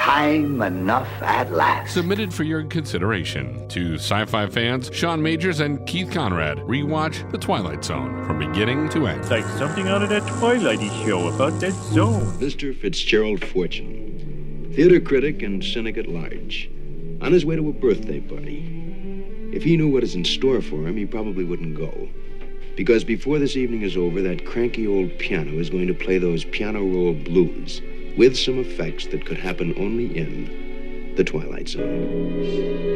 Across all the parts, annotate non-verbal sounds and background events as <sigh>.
time enough at last. Submitted for your consideration to sci fi fans Sean Majors and Keith Conrad. Rewatch The Twilight Zone from beginning to end. It's like something out of that Twilighty show about that zone. Mr. Fitzgerald Fortune, theater critic and cynic at large, on his way to a birthday party. If he knew what is in store for him, he probably wouldn't go. Because before this evening is over, that cranky old piano is going to play those piano roll blues with some effects that could happen only in the Twilight Zone.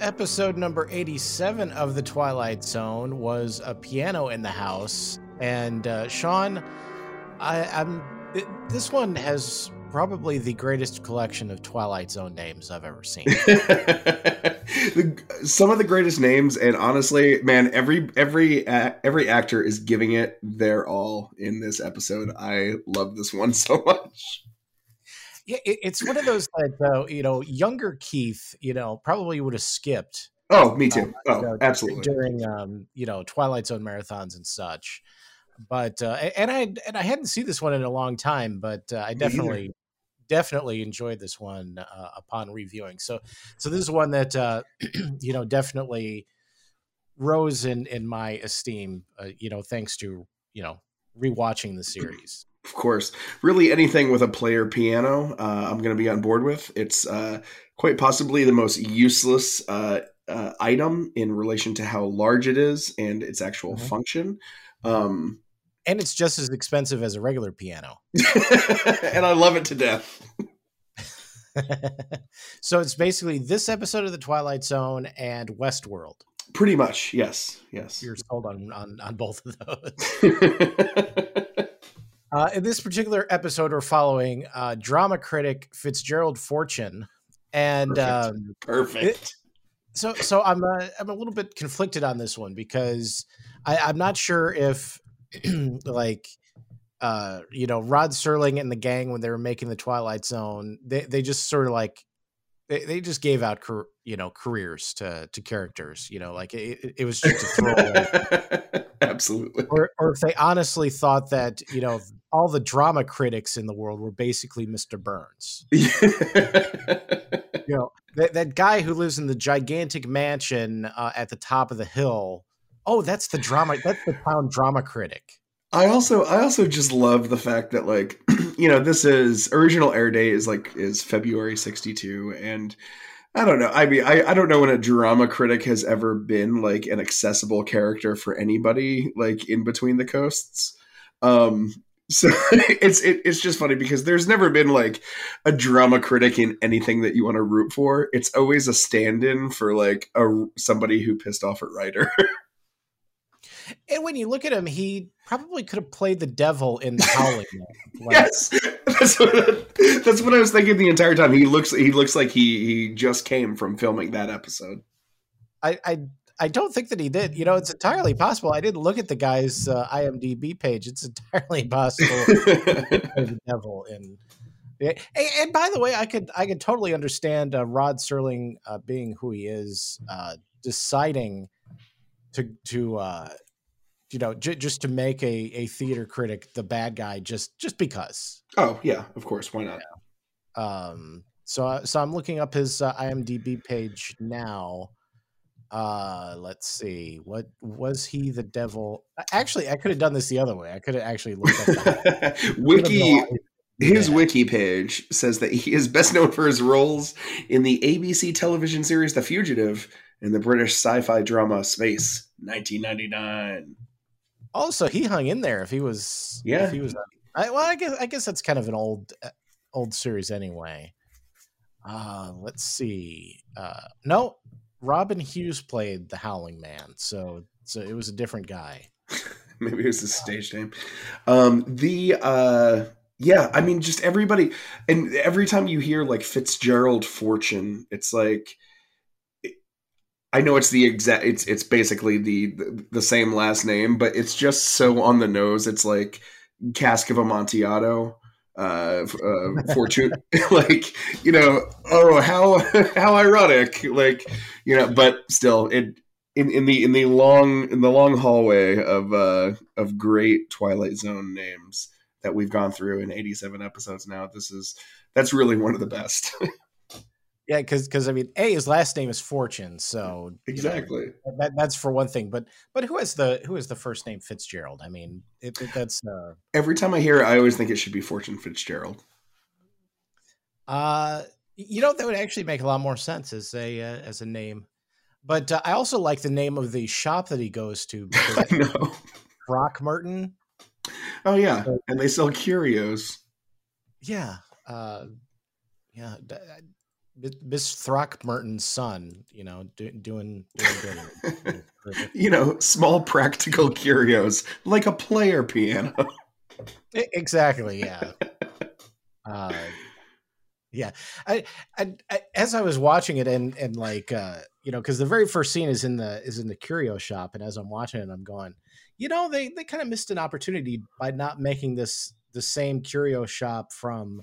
Episode number 87 of The Twilight Zone was a piano in the house. And uh, Sean, I, I'm this one has probably the greatest collection of Twilight Zone names I've ever seen. <laughs> the, some of the greatest names, and honestly, man, every every uh, every actor is giving it their all in this episode. I love this one <laughs> so much. Yeah, it, it's one of those that uh, you know, younger Keith, you know, probably would have skipped. Oh, me too. Uh, oh, you know, absolutely. During um, you know, Twilight Zone marathons and such but uh, and I and I hadn't seen this one in a long time, but uh, I definitely definitely enjoyed this one uh, upon reviewing. So so this is one that uh, <clears throat> you know definitely rose in in my esteem. Uh, you know, thanks to you know rewatching the <clears throat> series. Of course, really anything with a player piano, uh, I'm going to be on board with. It's quite possibly the most useless. Uh, item in relation to how large it is and its actual mm-hmm. function. Um, and it's just as expensive as a regular piano. <laughs> and I love it to death. <laughs> so it's basically this episode of the Twilight Zone and Westworld. Pretty much, yes, yes. You're sold on on, on both of those. <laughs> uh, in this particular episode, we're following uh, drama critic Fitzgerald Fortune, and perfect. Um, perfect. It, so, so I'm uh, I'm a little bit conflicted on this one because I, I'm not sure if <clears throat> like uh you know rod serling and the gang when they were making the twilight zone they they just sort of like they, they just gave out you know careers to to characters you know like it, it was just a throwaway <laughs> absolutely. Or, or if they honestly thought that you know all the drama critics in the world were basically mr burns. <laughs> You know that, that guy who lives in the gigantic mansion uh, at the top of the hill oh, that's the drama. That's the town drama critic. I also I also just love the fact that like <clears throat> you know this is original air date is like is February sixty two and I don't know I mean I, I don't know when a drama critic has ever been like an accessible character for anybody like in between the coasts um <laughs> so it's it, it's just funny because there's never been like a drama critic in anything that you want to root for it's always a stand-in for like a somebody who pissed off a writer <laughs> And when you look at him, he probably could have played the devil in the Howling. like, <laughs> yes, that's what, that's what I was thinking the entire time. He looks he looks like he he just came from filming that episode. I I, I don't think that he did. You know, it's entirely possible. I didn't look at the guy's uh, IMDb page. It's entirely <laughs> possible the devil in. And by the way, I could I could totally understand uh, Rod Serling uh, being who he is, uh, deciding to to uh, you know, j- just to make a, a theater critic the bad guy just just because. Oh yeah, of course. Why not? Yeah. Um. So uh, so I'm looking up his uh, IMDb page now. Uh, let's see. What was he the devil? Actually, I could have done this the other way. I could have actually looked up <laughs> wiki. His yeah. wiki page says that he is best known for his roles in the ABC television series The Fugitive and the British sci-fi drama Space, 1999. Oh, so he hung in there. If he was, yeah, if he was. I, well, I guess I guess that's kind of an old uh, old series anyway. Uh, let's see. Uh, no, Robin Hughes played the Howling Man, so so it was a different guy. <laughs> Maybe it was his stage name. Um, the uh, yeah, I mean, just everybody, and every time you hear like Fitzgerald Fortune, it's like I know it's the exact it's it's basically the, the, the same last name, but it's just so on the nose. It's like cask of Amontillado, uh, uh <laughs> fortune, <laughs> like you know. Oh, how <laughs> how ironic! Like you know, but still, it in, in the in the long in the long hallway of uh of great Twilight Zone names. that we've gone through in 87 episodes now. This is that's really one of the best. Yeah, because because I mean, a his last name is Fortune, so you know, exactly. that, that's for one thing. But but who has the who is the first name Fitzgerald? I mean, it, it, that's uh, Every time I hear it, I always think it should be Fortune Fitzgerald. uh you know that would actually make a lot more sense as a uh, as a name. But uh, I also like the name of the shop that he goes to <laughs> I know. Oh yeah, and they sell curios. Yeah, uh, yeah. Miss Throckmorton's son, you know, do, doing doing good. <laughs> You know, small practical curios like a player piano. Exactly. Yeah. uh, yeah. I, I, I, as I was watching it, and and like uh, you know, because the very first scene is in the is in the curio shop, and as I'm watching it, I'm going, you know, they they kind of missed an opportunity by not making this the same curio shop from,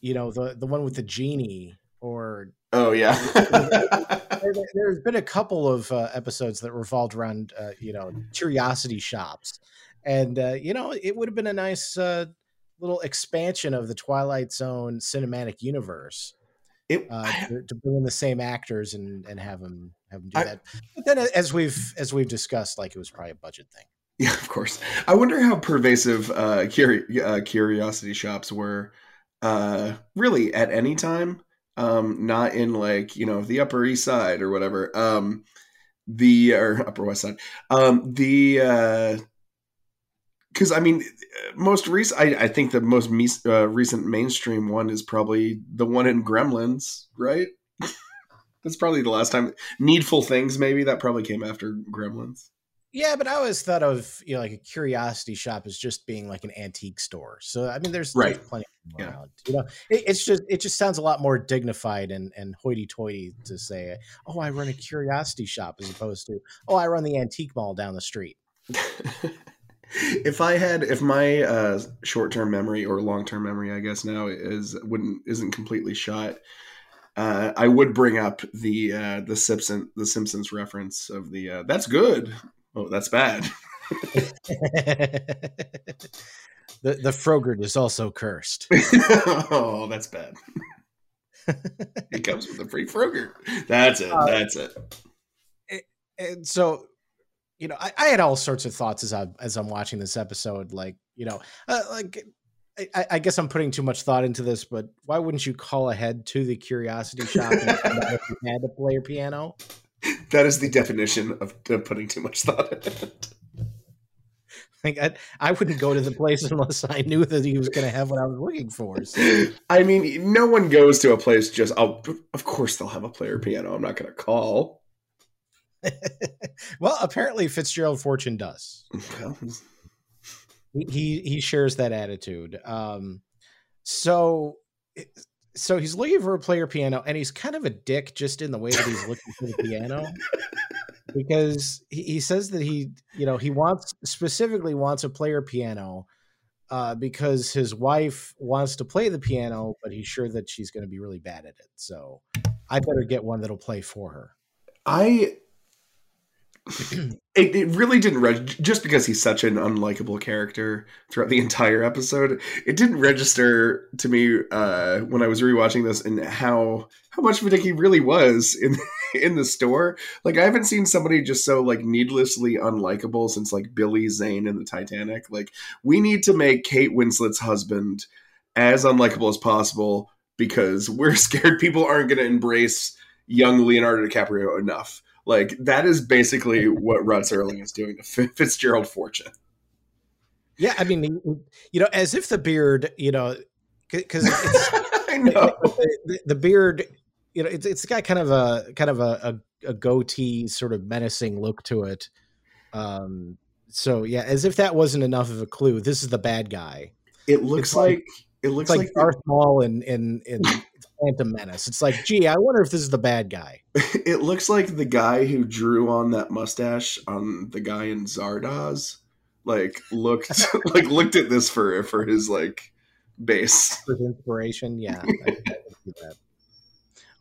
you know, the the one with the genie or Oh yeah. there, <laughs> there's been a couple of uh, episodes that revolved around uh, you know curiosity shops and uh, you know it would have been a nice uh, little expansion of the twilight zone cinematic universe it, uh, to, to bring in the same actors and and have them have them do I- that but then as we've as we've discussed like it was probably a budget thing Yeah, of course. I wonder how pervasive uh, curi- uh, curiosity shops were, uh, really at any time. Um, not in like you know the Upper East Side or whatever. Um, the or <laughs> Upper West Side. Um, the because I mean, most recent. I, I think the most mes- uh, recent mainstream one is probably the one in Gremlins, right? <laughs> That's probably the last time. Needful Things, maybe that probably came after Gremlins. Yeah but i always thought of you know like a curiosity shop as just being like an antique store so i mean there's, Right. there's plenty of Yeah. around you know it, it's just it just sounds a lot more dignified and and hoity-toity to say oh i run a curiosity shop as opposed to oh i run the antique mall down the street <laughs> if I had, if my uh, short-term memory or long-term memory, I guess now is wouldn't isn't completely shot, uh, I would bring up the uh, the Simpson the Simpsons reference of the uh, that's good, oh that's bad. <laughs> the the frogurt is also cursed <laughs> oh, that's bad. it comes with a free Frogger. That's it. Uh, That's it. and so you know I, I had all sorts of thoughts as i as i'm watching this episode like you know uh, like I, I guess I'm putting too much thought into this, but why wouldn't you call ahead to the curiosity shop and find out if you had to play your piano? <laughs> That is the definition of, of putting too much thought in it. Like I, I wouldn't go to the place <laughs> unless I knew that he was going to have what I was looking for. So, I mean, no one goes to a place just. Oh, of course they'll have a player piano. I'm not going to call. <laughs> well, apparently Fitzgerald Fortune does. Well, He he, he shares that attitude. Um, so so he's looking for a player piano, and he's kind of a dick just in the way that he's looking for the piano. Because he, he says that he, you know, he wants specifically wants a player piano uh, because his wife wants to play the piano, but he's sure that she's going to be really bad at it. So I better get one that'll play for her. I. <clears throat> It, it really didn't just because he's such an unlikable character throughout the entire episode. It didn't register to me uh, when I was rewatching this and how how much of a dick he really was in <laughs> in the store. Like I haven't seen somebody just so like needlessly unlikable since like Billy Zane in the Titanic. Like we need to make Kate Winslet's husband as unlikable as possible because we're <laughs> scared people aren't going to embrace young Leonardo DiCaprio enough. Like that is basically what Rod Serling is doing to Fitzgerald Fortune. Yeah, I mean, you know, as if the beard, you know, because <laughs> I know. the, the beard, you know, it's it's got kind of a kind of a, a, a goatee sort of menacing look to it. Um, so yeah, as if that wasn't enough of a clue, this is the bad guy. It looks like- like, it looks It's like, like, Darth Maul in in in Phantom Menace. It's like, gee, I wonder if this is the bad guy. <laughs> it looks like the guy who drew on that mustache on the guy in Zardoz like looked <laughs> like looked at this for for his like base. <laughs> for inspiration. Yeah, I, I can see that.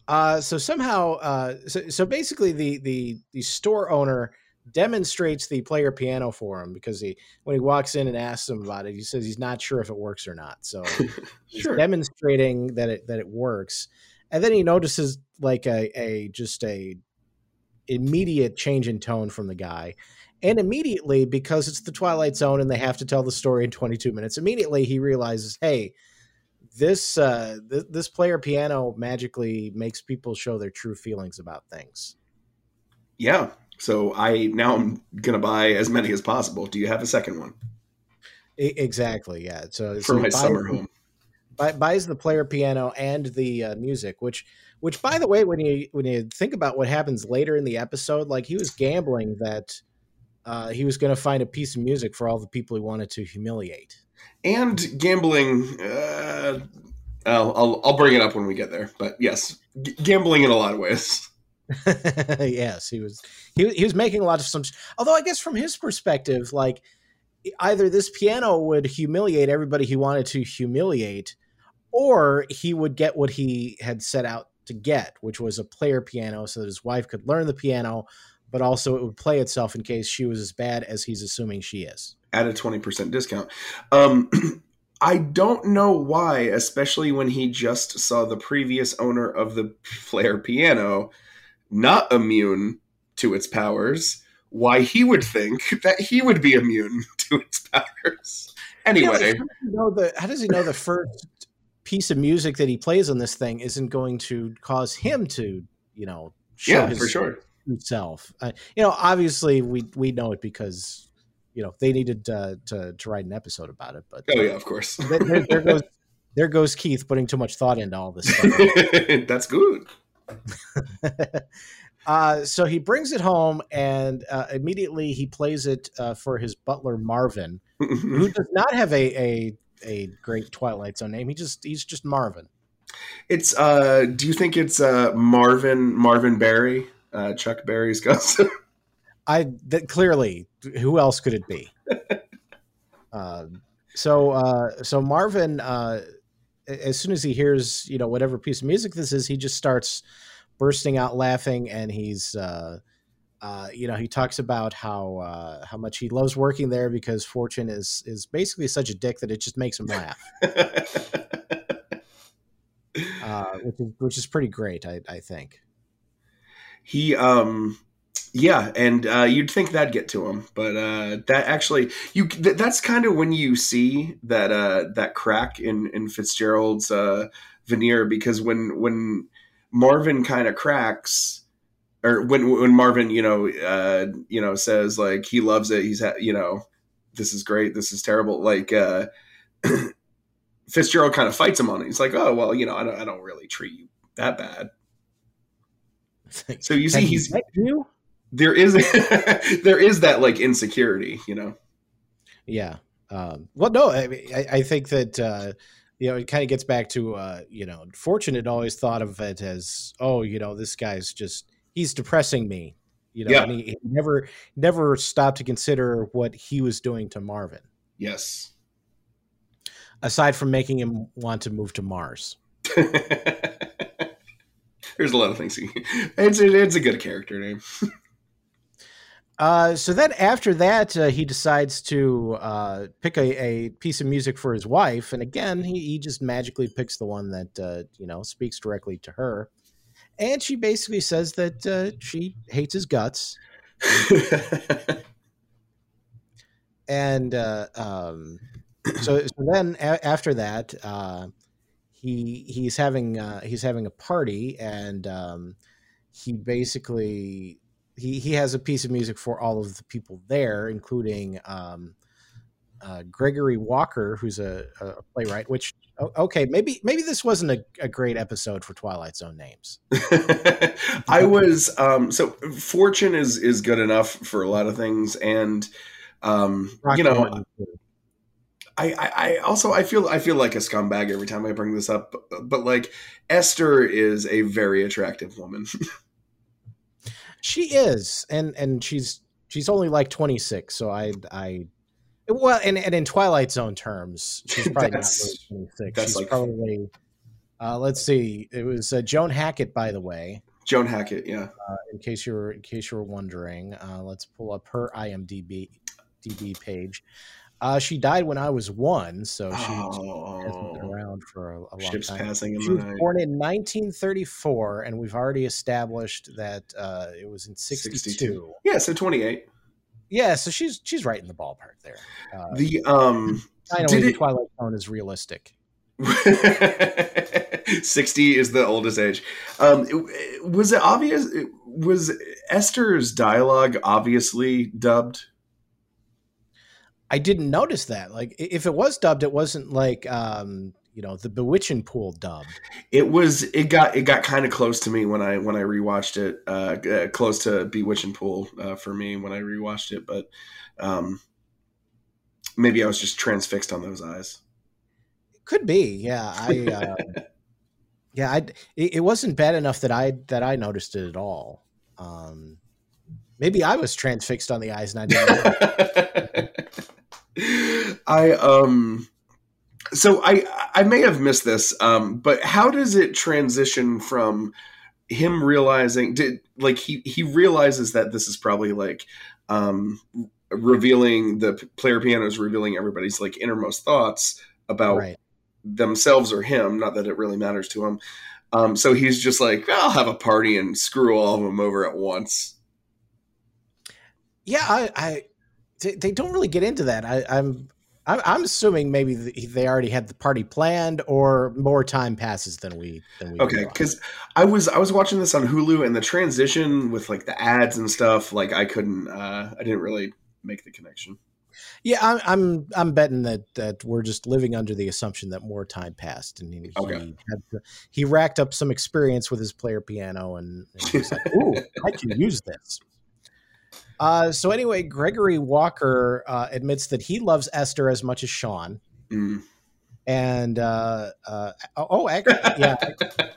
Uh, so somehow, uh, so, so basically, the the the store owner demonstrates the player piano for him because he when he walks in and asks him about it, he says he's not sure if it works or not. So <laughs> he's demonstrating that it that it works, and then he notices like a a just a immediate change in tone from the guy. And immediately, because it's the Twilight Zone and they have to tell the story in 22 minutes, immediately he realizes, hey, this uh, th- this player piano magically makes people show their true feelings about things. Yeah. So I now I'm gonna buy as many as possible. Do you have a second one exactly, yeah. So, for so my buys- summer home? buy, buys the player piano and the uh, music, which which by the way, when you when you think about what happens later in the episode, like he was gambling that uh, he was going to find a piece of music for all the people he wanted to humiliate. And gambling. Uh, I'll, I'll I'll bring it up when we get there. But yes, g- gambling in a lot of ways. <laughs> yes, he was he, he was making a lot of some although I guess from his perspective like either this piano would humiliate everybody he wanted to humiliate or he would get what he had set out to get which was a player piano so that his wife could learn the piano but also it would play itself in case she was as bad as he's assuming she is. at a 20% discount. Um, <clears throat> I don't know why, especially when he just saw the previous owner of the player piano not immune to its powers, why he would think that he would be immune <laughs> to its powers. Anyway, how, does he know the, how does he know the first piece of music that he plays on this thing isn't going to cause him to, you know, show yeah, his for sure. true self? Uh, you know, obviously we we know it because you know they needed uh, to to write an episode about it. But Oh, yeah, of course. there, there- there goes there goes Keith putting too much thought into all this stuff. <laughs> That's good. <laughs> uh, so he brings it home and uh, immediately he plays it uh, for his butler Marvin, <laughs> who does not have a a a great Twilight Zone name. He just he's just Marvin. It's uh do you think it's uh Marvin Marvin Berry? Uh Chuck Berry's cousin? <laughs> I that clearly who else could it be? uh, so uh, so Marvin, uh, as soon as he hears you know whatever piece of music this is, he just starts bursting out laughing, and he's uh, uh, you know he talks about how uh, how much he loves working there because Fortune is is basically such a dick that it just makes him laugh, <laughs> uh, which is which is pretty great, I, I think. he um yeah and uh you'd think that'd get to him but uh that actually you th- that's kind of when you see that uh that crack in in fitzgerald's uh veneer because when when marvin kind of cracks or when when marvin you know uh you know says like he loves it he's ha- you know this is great this is terrible like uh <clears throat> fitzgerald kind of fights him on it he's like oh well you know i don't, I don't really treat you that bad so you see he's you? There is <laughs> there is that like insecurity you know Yeah. Um, well, no, I, mean, I, I think that uh, you know it kind of gets back to uh, you know, Fortune had always thought of it as, oh, you know, this guy's just he's depressing me, you know, Yeah. and he, he never never stopped to consider what he was doing to Marvin, yes aside from making him want to move to Mars. <laughs> there's a lot of things he, it's it's a good character name <laughs> Uh, so then after that, uh, he decides to uh, pick a, a piece of music for his wife, and again, he, he just magically picks the one that uh, you know speaks directly to her, and she basically says that uh, she hates his guts, and um, so, so then a- after that, he he's having he's having a party, and um, he basically he he has a piece of music for all of the people there, including um, uh, Gregory Walker, who's a, a playwright. Which okay, maybe maybe this wasn't a, a great episode for Twilight Zone names. <laughs> i was um so fortune is is good enough for a lot of things and um you know I, I I also I feel I feel like a scumbag every time I bring this up, but like Esther is a very attractive woman. <laughs> she is, and and she's she's only like twenty six, so I I. Well, and, and in Twilight Zone terms, she's probably not really 26. She's like- probably, uh, let's see, it was uh, Joan Hackett, by the way. Joan Hackett, yeah. Uh, in case you're in case you were wondering, uh, let's pull up her IMDb DB page. Uh, she died when I was one, so she Oh, hasn't been around for a, a long ships time. passing in She the was night. born in 1934, and we've already established that uh, it was in 62. 62. Yeah, so 28. Yeah, so she's she's right in the ballpark there. Uh, The um finally, did the it- Twilight Zone is realistic. <laughs> 60 is the oldest age. Um was it obvious was Esther's dialogue obviously dubbed? I didn't notice that. Like, if it was dubbed, it wasn't like um, you know the Bewitching Pool dubbed. It was it got it got kind of close to me when I when I rewatched it. Uh, uh close to Bewitching Pool uh, for me when I rewatched it, but um maybe I was just transfixed on those eyes. Could be, yeah. I uh, <laughs> yeah, I it, it wasn't bad enough that I that I noticed it at all. Um, maybe I was transfixed on the eyes and I didn't. <laughs> I um so I I may have missed this um but how does it transition from him realizing did like he he realizes that this is probably like um revealing the player piano is revealing everybody's like innermost thoughts about right. themselves or him not that it really matters to him um so he's just like I'll have a party and screw all of them over at once Yeah, I, I they, they don't really get into that. I, I'm I'm I'm assuming maybe they already had the party planned, or more time passes than we than we. Okay, because I was I was watching this on Hulu and the transition with like the ads and stuff, like I couldn't, uh, I didn't really make the connection. Yeah, I'm I'm I'm betting that that we're just living under the assumption that more time passed, and he, Okay. he he racked up some experience with his player piano, and, and he's like, "Ooh, I can use this." Uh, so anyway, Gregory Walker uh, admits that he loves Esther as much as Sean, Mm. and uh, uh, oh, actually, yeah,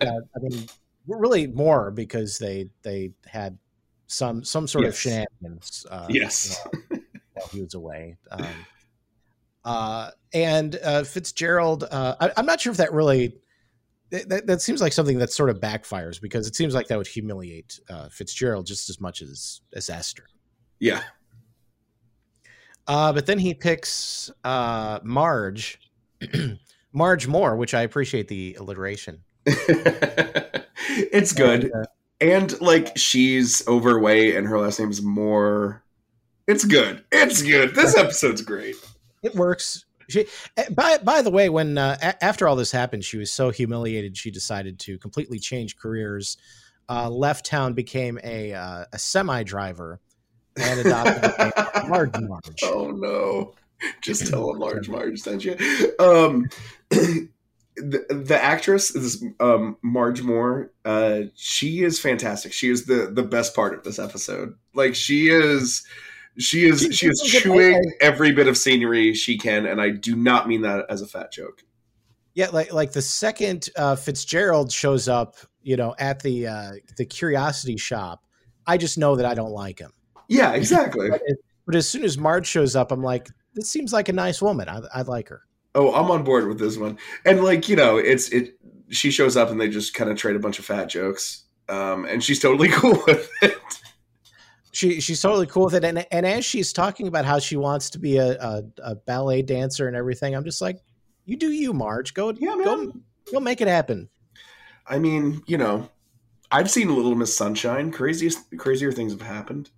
yeah, I mean, really more because they they had some some sort of Yes. shenanigans. Uh, Yes. while he was away. Um, uh, and uh, Fitzgerald, uh, I, I'm not sure if that really. That, that- that seems like something that sort of backfires because it seems like that would humiliate uh, Fitzgerald just as much as as Esther. Yeah. Uh, but then he picks uh, Marge, <clears throat> Marge Moore, which I appreciate the alliteration. <laughs> it's good. And, uh, like she's overweight and her last name's Moore. It's good. It's good. This <laughs> episode's great. it works. She, eh, by by the way, when uh, a- after all this happened, she was so humiliated she decided to completely change careers. Uh, left town, became a uh, a semi driver, and adopted name <laughs> Marge. Oh no. Just tell him Marge Marge sent you. Um <clears throat> the, the actress is um Marge Moore. Uh she is fantastic. She is the the best part of this episode. Like she is she is She- she is she's a good chewing every bit of scenery she can and I do not mean that as a fat joke. Yeah, like like the second uh, Fitzgerald shows up, you know, at the uh, the curiosity shop, I just know that I don't like him. Yeah, <laughs> exactly. But, as- but as soon as Marge shows up, I'm like, this seems like a nice woman. I, I like her. Oh, I'm on board with this one. And like, you know, it's it she shows up and they just kind of trade a bunch of fat jokes. Um and she's totally <laughs> cool with it. She she's totally cool with it, and and as she's talking about how she wants to be a, a, a ballet dancer and everything, I'm just like, you do you, Marge. Go Yeah, go man. go make it happen. I mean, you know, I've seen Little Miss Sunshine. Craziest, crazier things have happened.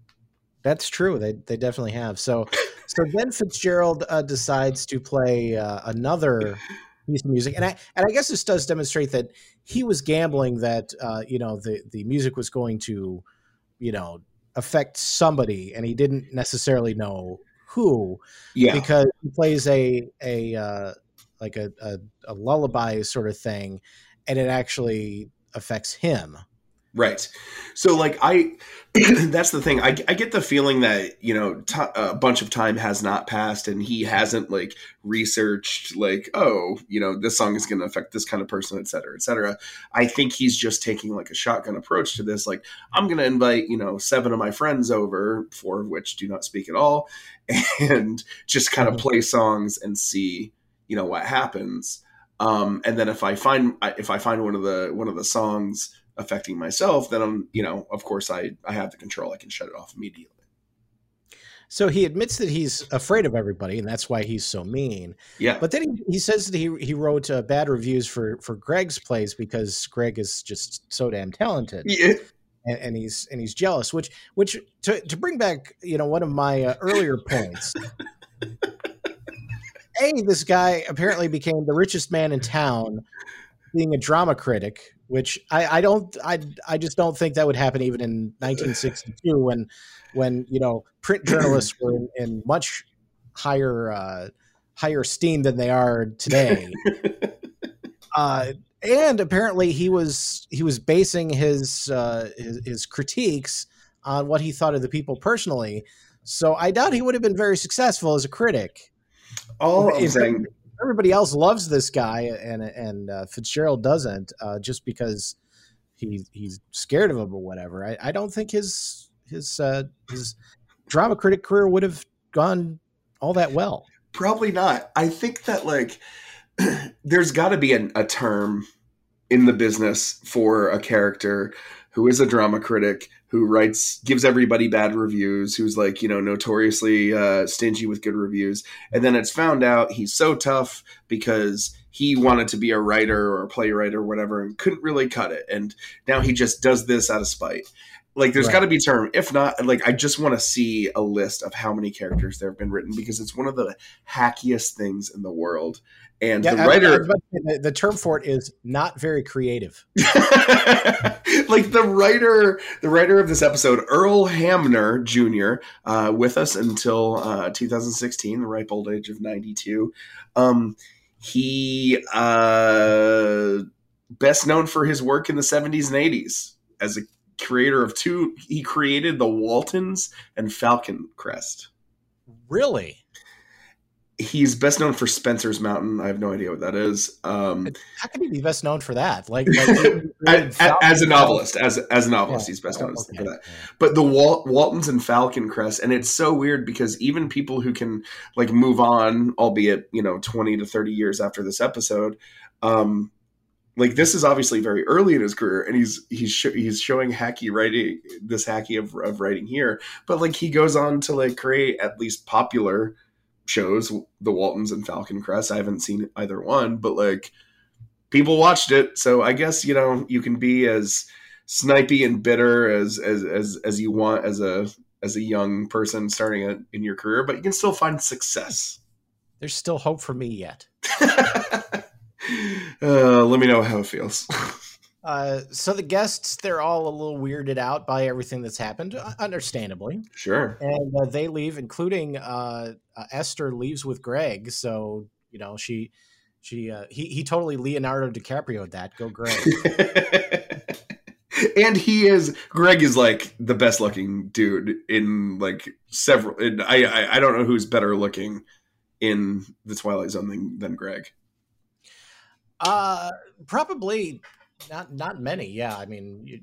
That's true. They they definitely have. So <laughs> so then Fitzgerald uh, decides to play uh, another piece of music, and I and I guess this does demonstrate that he was gambling that uh, you know the the music was going to you know affect somebody, and he didn't necessarily know who Yeah, because he plays a a uh, like a, a a lullaby sort of thing, and it actually affects him. Right. So, like, I <clears throat> that's the thing. I, I get the feeling that you know ti a bunch of time has not passed, and he hasn't like researched like, oh, you know, this song is going to affect this kind of person, et cetera, et cetera. I think he's just taking like a shotgun approach to this. Like, I'm going to invite you know seven of my friends over, four of which do not speak at all, <laughs> and just kind of Mhm. play songs and see you know what happens. Um, and then if I find I- if I find one of the one of the songs affecting myself, then I'm, you know, of course I I have the control. I can shut it off immediately. So he admits that he's afraid of everybody, and that's why he's so mean. Yeah. But then he, he says that he he wrote uh, bad reviews for for Greg's plays because Greg is just so damn talented, yeah. and, and he's and he's jealous. Which which to to bring back you know one of my uh, earlier points. <laughs> a this guy apparently became the richest man in town, being a drama critic. Which I, I don't I I just don't think that would happen even in 1962 <sighs> when when you know print journalists were in, in much higher uh, higher esteem than they are today. <laughs> uh, and apparently he was he was basing his, uh, his his critiques on what he thought of the people personally. So I doubt he would have been very successful as a critic. All I'm saying, Everybody else loves this guy, and and uh, Fitzgerald doesn't, uh, just because he he's scared of him or whatever. I, I don't think his his uh, his drama critic career would have gone all that well. probably not. I think that like <clears throat> there's got to be an, a term in the business for a character who is a drama critic who writes gives everybody bad reviews who's like you know notoriously uh, stingy with good reviews. And then it's found out he's so tough because he wanted to be a writer or a playwright or whatever and couldn't really cut it. And now he just does this out of spite like there's Right. got to be a term if not like i just want to see a list of how many characters there have been written because it's one of the hackiest things in the world and Yeah, the I- I writer the, the term for it is not very creative. <laughs> like the writer the writer of this episode earl hamner jr uh, with us until uh, 2016 the ripe old age of 92 um, he uh, best known for his work in the 70s and 80s as a creator of two he created the waltons and falcon crest Really? he's best known for spencer's mountain i have no idea what that is um, How can he be best known for that? Like, <laughs> like as, as a novelist as, as a novelist Yeah. he's best Oh, known okay. for that but the Wal- Waltons and Falcon Crest, and it's so weird because even people who can like move on, albeit you know twenty to thirty years after this episode, um, like this is obviously very early in his career, and he's he's sh- he's showing hacky writing, this hacky of, of writing here, but like he goes on to like create at least popular shows, the Waltons and Falcon Crest. I haven't seen either one, but like people watched it, so I guess you know you can be as snipey and bitter as as as as you want as a as a young person starting a, in your career, but you can still find success. There's still hope for me yet. <laughs> uh, let me know how it feels. <laughs> Uh, so the guests, they're all a little weirded out by everything that's happened, understandably. sure. And uh, they leave, including uh, uh, Esther leaves with Greg. So you know she, she, uh, he, he totally Leonardo DiCaprio that. Go Greg. <laughs> and he is Greg is like the best looking dude in like several. In, I, I I don't know who's better looking in the Twilight Zone than, than Greg. Uh, probably not. Not many. Yeah, I mean, you,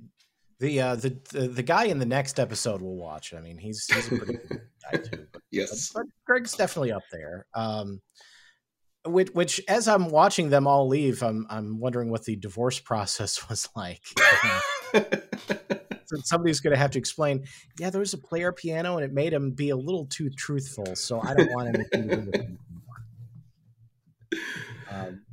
the, uh, the the the guy in the next episode we'll watch. I mean, he's he's a pretty good guy too. But, <laughs> Yes. but Greg's definitely up there. Um, which, which as I'm watching them all leave, I'm I'm wondering what the divorce <laughs> process was like. <laughs> So somebody's going to have to explain. Yeah, there was a player piano, and it made him be a little too truthful. So I don't want anything to do with him anymore. Um,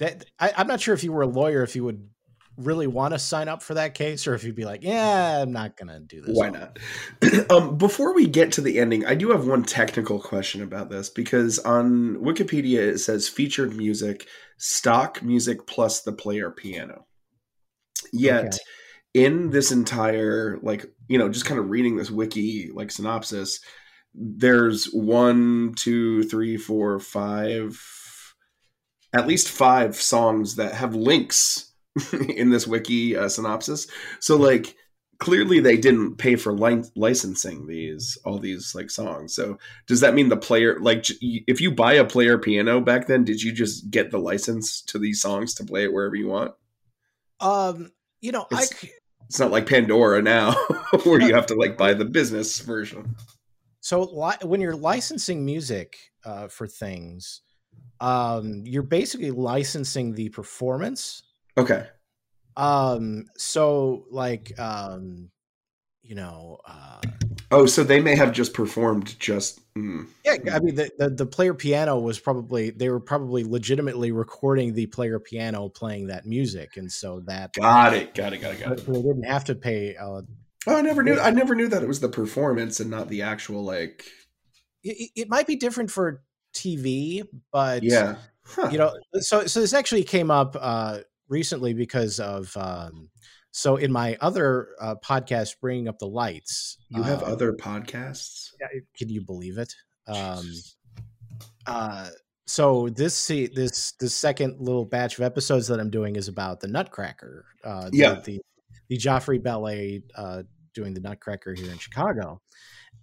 that I, I'm not sure if you were a lawyer, if you would really want to sign up for that case, or if you'd be like, "Yeah, I'm not going to do this." Why not? <clears throat> um, before we get to the ending, I do have one technical question about this because on Wikipedia it says featured music, stock music plus the player piano. Yet Okay. in this entire like you know just kind of reading this wiki like synopsis, there's one, two, three, four, five, at least five songs that have links <laughs> in this wiki uh, synopsis. So like clearly they didn't pay for li- licensing these all these like songs. So does that mean the player like j- if you buy a player piano back then, did you just get the license to these songs to play it wherever you want? Um, you know, I It's- c- It's not like Pandora now <laughs> where you have to like buy the business version. so li- when you're licensing music uh, for things, um, you're basically licensing the performance Okay. Um, so like, um, you know, uh, Oh, so they may have just performed just. Mm. yeah, I mean, the, the the player piano was probably they were probably legitimately recording the player piano playing that music, and so that Got it. Got it. Got it. Got it. they didn't have to pay. Uh, Oh, I never knew. I never knew that it was the performance and not the actual like. it, it might be different for TV, but Yeah. Huh. you know so so this actually came up uh recently because of um so in my other uh, podcast bringing up the lights You have uh, other podcasts. can you believe it um Jesus. uh so this see this this second little batch of episodes that i'm doing is about the nutcracker uh the, Yeah. the the joffrey ballet uh doing the nutcracker here in chicago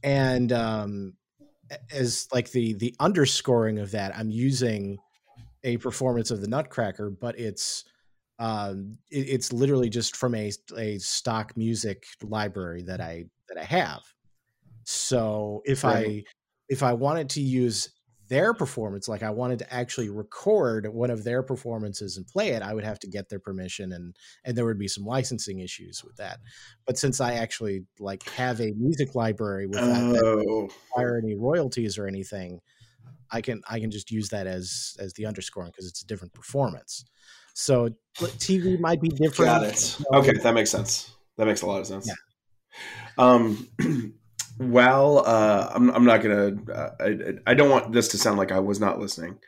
and um as like the the underscoring of that i'm using a performance of the nutcracker but it's um it, it's literally just from a a stock music library that i that i have. So if i if i wanted to use their performance like i wanted to actually record one of their performances and play it i would have to get their permission and and there would be some licensing issues with that but since i actually like have a music library without that Oh, require any royalties or anything i can i can just use that as as the underscoring because it's a different performance so tv might be different got it. you know, Okay, that makes sense. That makes a lot of sense. Yeah. Um, <clears throat> well, uh, I'm I'm not gonna. Uh, I I don't want this to sound like I was not listening,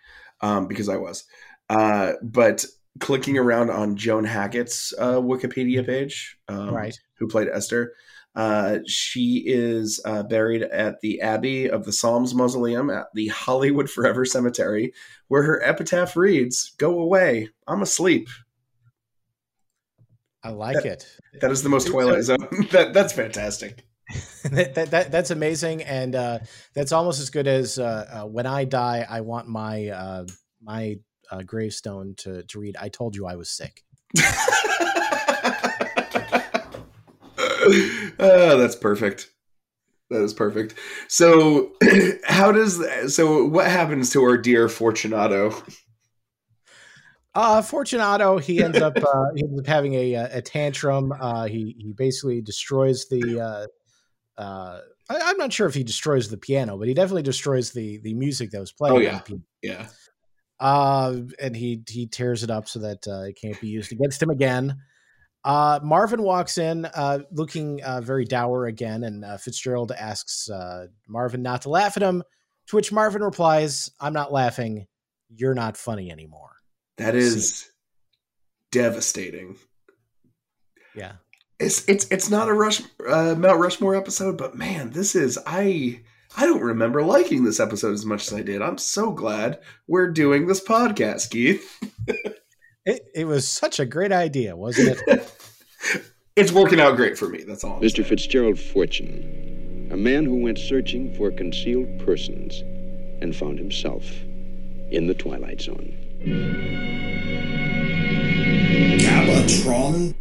um, because I was. Uh, but clicking around on Joan Hackett's uh, Wikipedia page, um, right who played Esther. Uh, she is uh, buried at the Abbey of the Psalms Mausoleum at the Hollywood Forever Cemetery, where her epitaph reads, "Go away, I'm asleep." i like it That is the most Twilight Zone. <laughs> that that's fantastic. <laughs> that, that, that that's amazing and uh that's almost as good as uh, uh when i die i want my uh my uh, gravestone to to read i told you i was sick <laughs> oh, that's perfect. That is perfect. So, <clears throat> how does so? What happens to our dear Fortunato? Uh, Fortunato, he ends up uh, he ends up having a a tantrum. Uh, he he basically destroys the. Uh, I, I'm not sure if he destroys the piano, but he definitely destroys the the music that was playing. Oh, yeah. Yeah. Uh, and he he tears it up so that uh, it can't be used against him again. Uh, Marvin walks in, uh, looking uh, very dour again, and uh, Fitzgerald asks uh, Marvin not to laugh at him. To which Marvin replies, "I'm not laughing. You're not funny anymore." That is devastating. Yeah. It's it's it's not a Rush uh, Mount Rushmore episode, but man, this is I I don't remember liking this episode as much as I did. I'm so glad we're doing this podcast, Keith. <laughs> It, it was such a great idea, wasn't it? <laughs> it's working out great for me. That's all. I'm Mr. saying. Fitzgerald Fortune, a man who went searching for concealed persons and found himself in the Twilight Zone. Gabatron